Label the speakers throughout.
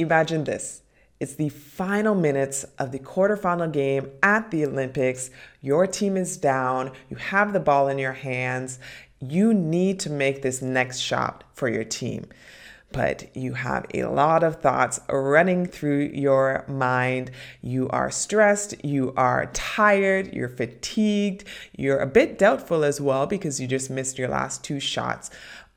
Speaker 1: Imagine this. It's the final minutes of the quarterfinal game at the Olympics. Your team is down. You have the ball in your hands. You need to make this next shot for your team but you have a lot of thoughts running through your mind. You are stressed, you are tired, you're fatigued, you're a bit doubtful as well because you just missed your last two shots.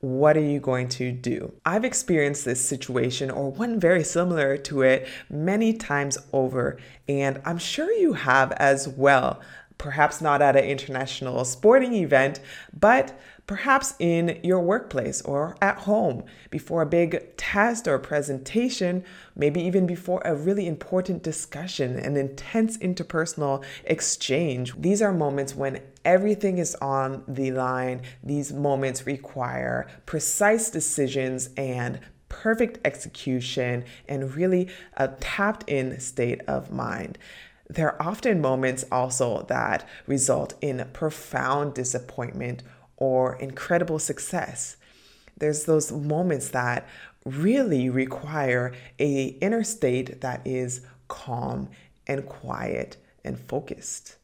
Speaker 1: What are you going to do? I've experienced this situation or one very similar to it many times over, and I'm sure you have as well. Perhaps not at an international sporting event, but perhaps in your workplace or at home, before a big test or presentation, maybe even before a really important discussion, an intense interpersonal exchange. These are moments when everything is on the line. These moments require precise decisions and perfect execution and really a tapped in state of mind there are often moments also that result in profound disappointment or incredible success. There's those moments that really require a inner state that is calm and quiet and focused.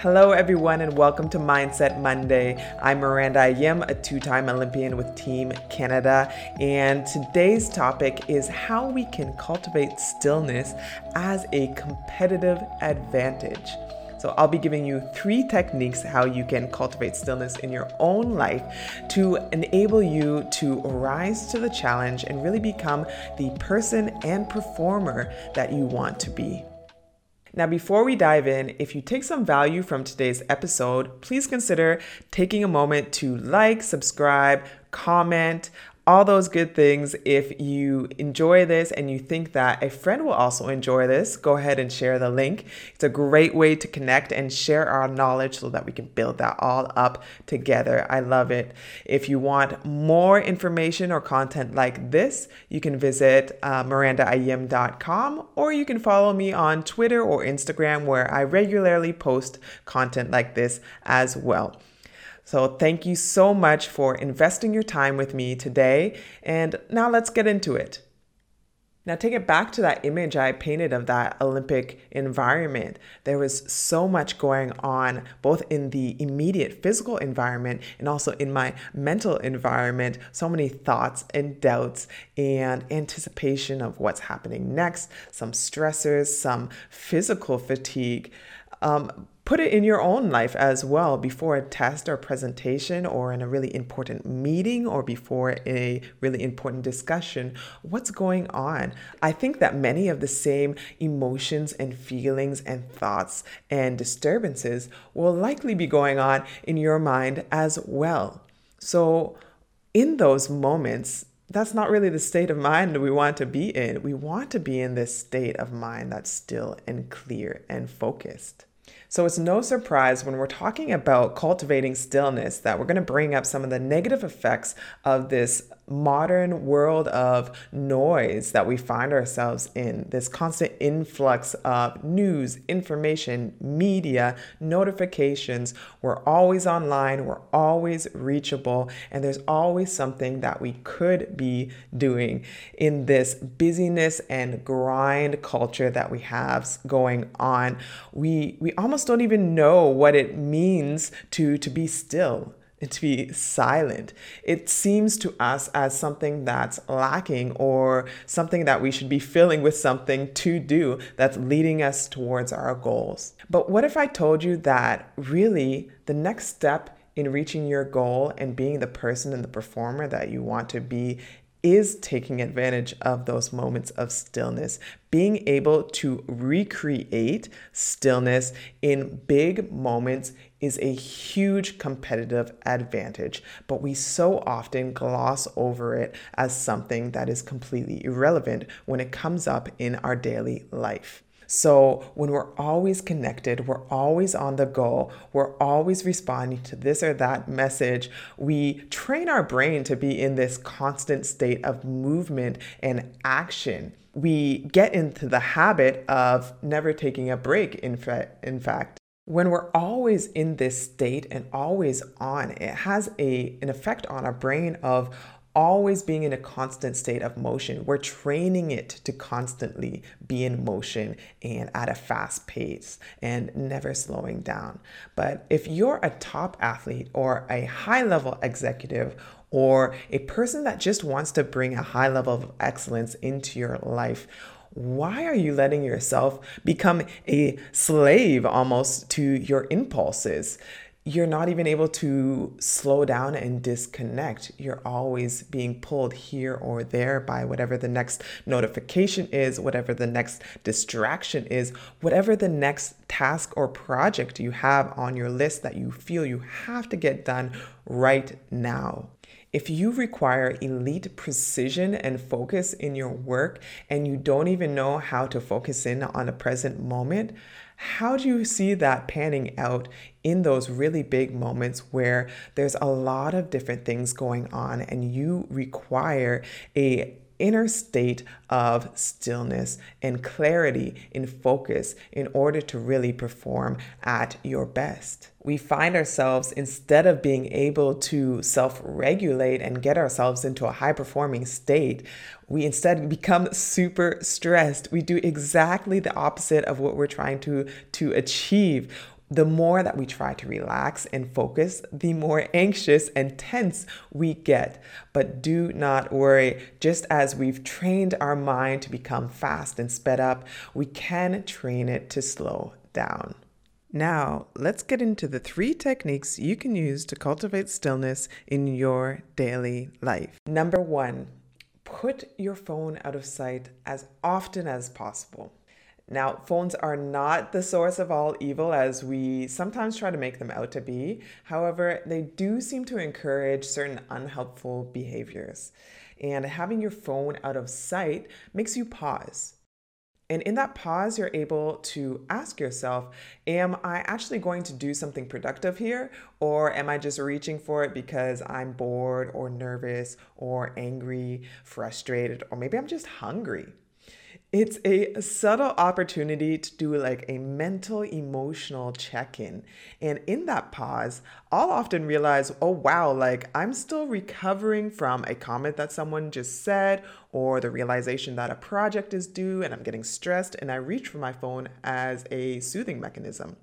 Speaker 1: Hello, everyone, and welcome to Mindset Monday. I'm Miranda Ayim, a two time Olympian with Team Canada, and today's topic is how we can cultivate stillness as a competitive advantage. So, I'll be giving you three techniques how you can cultivate stillness in your own life to enable you to rise to the challenge and really become the person and performer that you want to be. Now, before we dive in, if you take some value from today's episode, please consider taking a moment to like, subscribe, comment, all those good things. If you enjoy this and you think that a friend will also enjoy this, go ahead and share the link. It's a great way to connect and share our knowledge so that we can build that all up together. I love it. If you want more information or content like this, you can visit uh, mirandaayim.com or you can follow me on Twitter or Instagram where I regularly post content like this as well. So, thank you so much for investing your time with me today. And now let's get into it. Now, take it back to that image I painted of that Olympic environment. There was so much going on, both in the immediate physical environment and also in my mental environment. So many thoughts and doubts and anticipation of what's happening next, some stressors, some physical fatigue. Um, put it in your own life as well before a test or presentation or in a really important meeting or before a really important discussion. What's going on? I think that many of the same emotions and feelings and thoughts and disturbances will likely be going on in your mind as well. So, in those moments, that's not really the state of mind we want to be in. We want to be in this state of mind that's still and clear and focused. So it's no surprise when we're talking about cultivating stillness that we're going to bring up some of the negative effects of this modern world of noise that we find ourselves in, this constant influx of news, information, media, notifications. We're always online, we're always reachable, and there's always something that we could be doing in this busyness and grind culture that we have going on. We we almost don't even know what it means to to be still to be silent. It seems to us as something that's lacking or something that we should be filling with something to do that's leading us towards our goals. But what if I told you that really the next step in reaching your goal and being the person and the performer that you want to be is taking advantage of those moments of stillness, being able to recreate stillness in big moments is a huge competitive advantage, but we so often gloss over it as something that is completely irrelevant when it comes up in our daily life. So, when we're always connected, we're always on the go, we're always responding to this or that message, we train our brain to be in this constant state of movement and action. We get into the habit of never taking a break, in, fa- in fact. When we're always in this state and always on, it has a, an effect on our brain of always being in a constant state of motion. We're training it to constantly be in motion and at a fast pace and never slowing down. But if you're a top athlete or a high level executive or a person that just wants to bring a high level of excellence into your life, why are you letting yourself become a slave almost to your impulses? You're not even able to slow down and disconnect. You're always being pulled here or there by whatever the next notification is, whatever the next distraction is, whatever the next task or project you have on your list that you feel you have to get done right now. If you require elite precision and focus in your work and you don't even know how to focus in on a present moment, how do you see that panning out in those really big moments where there's a lot of different things going on and you require a inner state of stillness and clarity and focus in order to really perform at your best. We find ourselves, instead of being able to self regulate and get ourselves into a high performing state, we instead become super stressed. We do exactly the opposite of what we're trying to, to achieve the more that we try to relax and focus, the more anxious and tense we get. But do not worry. Just as we've trained our mind to become fast and sped up, we can train it to slow down. Now, let's get into the three techniques you can use to cultivate stillness in your daily life. Number one, put your phone out of sight as often as possible. Now, phones are not the source of all evil as we sometimes try to make them out to be. However, they do seem to encourage certain unhelpful behaviors. And having your phone out of sight makes you pause. And in that pause, you're able to ask yourself, Am I actually going to do something productive here? Or am I just reaching for it because I'm bored or nervous or angry, frustrated, or maybe I'm just hungry? It's a subtle opportunity to do like a mental emotional check in. And in that pause, I'll often realize, oh wow, like I'm still recovering from a comment that someone just said or the realization that a project is due and I'm getting stressed and I reach for my phone as a soothing mechanism.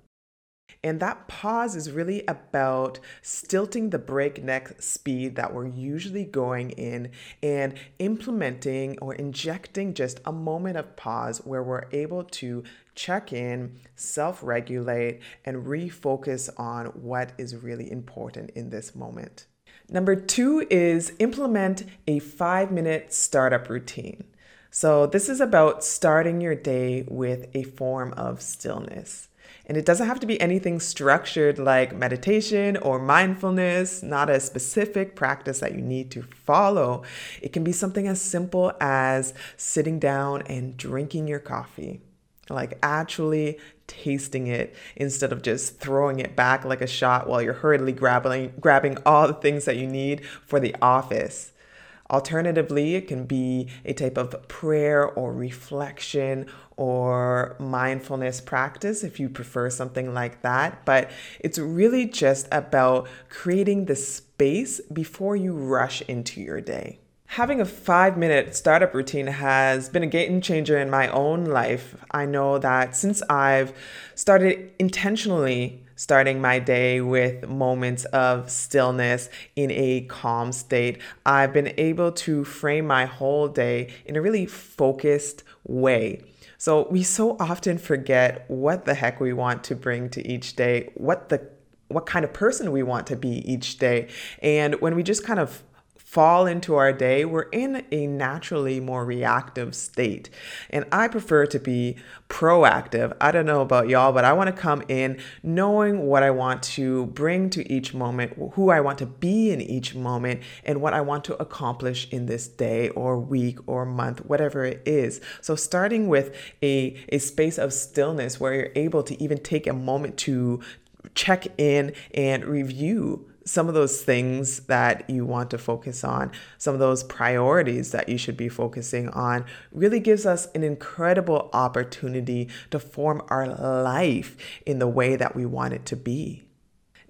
Speaker 1: And that pause is really about stilting the breakneck speed that we're usually going in and implementing or injecting just a moment of pause where we're able to check in, self regulate, and refocus on what is really important in this moment. Number two is implement a five minute startup routine. So, this is about starting your day with a form of stillness. And it doesn't have to be anything structured like meditation or mindfulness, not a specific practice that you need to follow. It can be something as simple as sitting down and drinking your coffee, like actually tasting it instead of just throwing it back like a shot while you're hurriedly grabbing, grabbing all the things that you need for the office. Alternatively, it can be a type of prayer or reflection or mindfulness practice if you prefer something like that. But it's really just about creating the space before you rush into your day. Having a five minute startup routine has been a game changer in my own life. I know that since I've started intentionally starting my day with moments of stillness in a calm state, I've been able to frame my whole day in a really focused way. So we so often forget what the heck we want to bring to each day, what the what kind of person we want to be each day. And when we just kind of fall into our day, we're in a naturally more reactive state. And I prefer to be proactive. I don't know about y'all, but I want to come in knowing what I want to bring to each moment, who I want to be in each moment, and what I want to accomplish in this day or week or month, whatever it is. So, starting with a, a space of stillness where you're able to even take a moment to check in and review some of those things that you want to focus on, some of those priorities that you should be focusing on, really gives us an incredible opportunity to form our life in the way that we want it to be.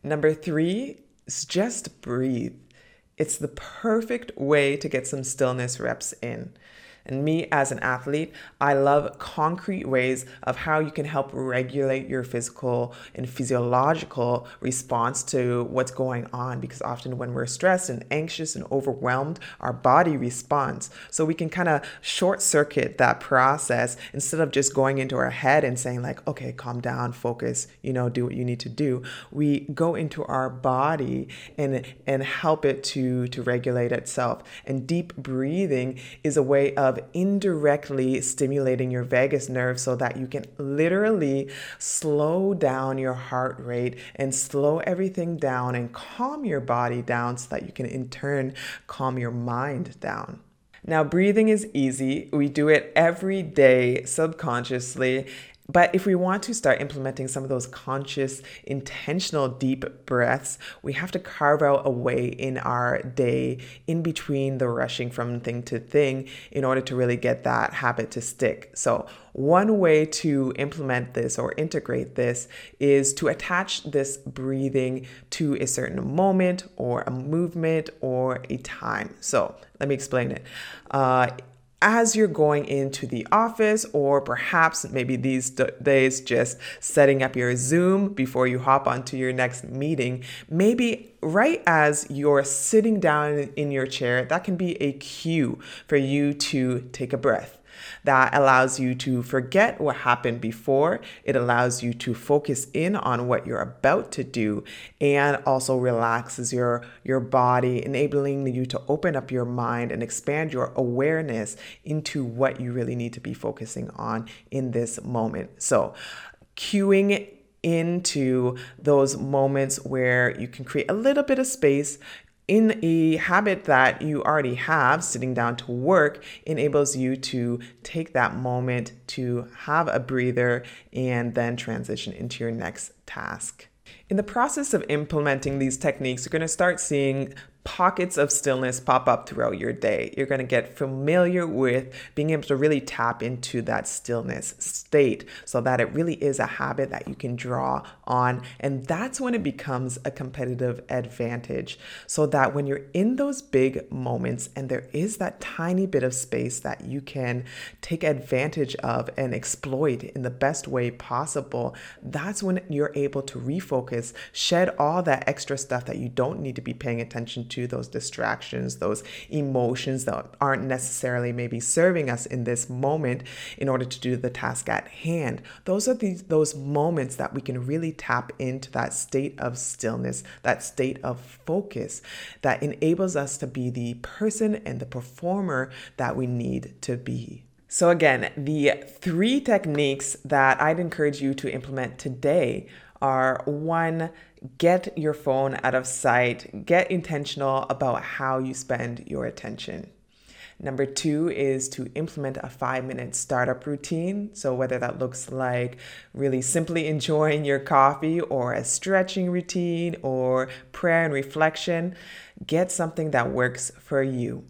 Speaker 1: Number three is just breathe. It's the perfect way to get some stillness reps in. And me as an athlete, I love concrete ways of how you can help regulate your physical and physiological response to what's going on. Because often when we're stressed and anxious and overwhelmed, our body responds. So we can kind of short circuit that process instead of just going into our head and saying, like, okay, calm down, focus, you know, do what you need to do. We go into our body and and help it to to regulate itself. And deep breathing is a way of indirectly stimulating your vagus nerve so that you can literally slow down your heart rate and slow everything down and calm your body down so that you can in turn calm your mind down. Now, breathing is easy. We do it every day subconsciously, but if we want to start implementing some of those conscious, intentional deep breaths, we have to carve out a way in our day in between the rushing from thing to thing in order to really get that habit to stick. So, one way to implement this or integrate this is to attach this breathing to a certain moment or a movement or a time. So, let me explain it. Uh, as you're going into the office, or perhaps maybe these days just setting up your Zoom before you hop onto your next meeting, maybe right as you're sitting down in your chair, that can be a cue for you to take a breath that allows you to forget what happened before. It allows you to focus in on what you're about to do and also relaxes your, your body, enabling you to open up your mind and expand your awareness into what you really need to be focusing on in this moment. So, cueing into those moments where you can create a little bit of space in a habit that you already have, sitting down to work enables you to take that moment to have a breather and then transition into your next task. In the process of implementing these techniques, you're going to start seeing pockets of stillness pop up throughout your day. You're going to get familiar with being able to really tap into that stillness state so that it really is a habit that you can draw on. And that's when it becomes a competitive advantage. So that when you're in those big moments and there is that tiny bit of space that you can take advantage of and exploit in the best way possible, that's when you're able to refocus, shed all that extra stuff that you don't need to be paying attention to to those distractions, those emotions that aren't necessarily maybe serving us in this moment in order to do the task at hand. Those are these those moments that we can really tap into that state of stillness, that state of focus that enables us to be the person and the performer that we need to be. So, again, the three techniques that I'd encourage you to implement today are one, get your phone out of sight, get intentional about how you spend your attention. Number two is to implement a five minute startup routine. So, whether that looks like really simply enjoying your coffee or a stretching routine or prayer and reflection, get something that works for you.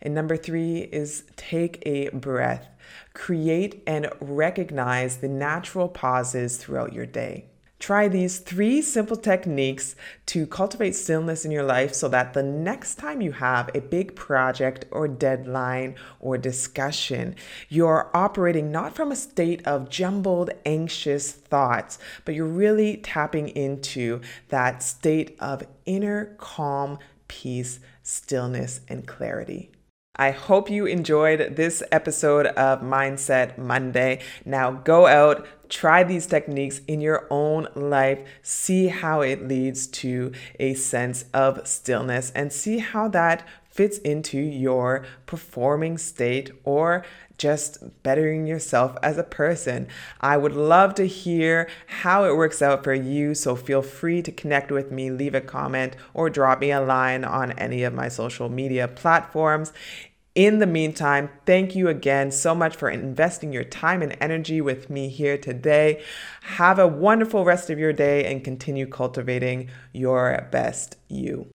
Speaker 1: And number three is take a breath. Create and recognize the natural pauses throughout your day. Try these three simple techniques to cultivate stillness in your life so that the next time you have a big project or deadline or discussion, you're operating not from a state of jumbled, anxious thoughts, but you're really tapping into that state of inner calm, peace, stillness, and clarity. I hope you enjoyed this episode of Mindset Monday. Now go out, try these techniques in your own life, see how it leads to a sense of stillness, and see how that fits into your performing state or just bettering yourself as a person. I would love to hear how it works out for you, so feel free to connect with me, leave a comment, or drop me a line on any of my social media platforms. In the meantime, thank you again so much for investing your time and energy with me here today. Have a wonderful rest of your day and continue cultivating your best you.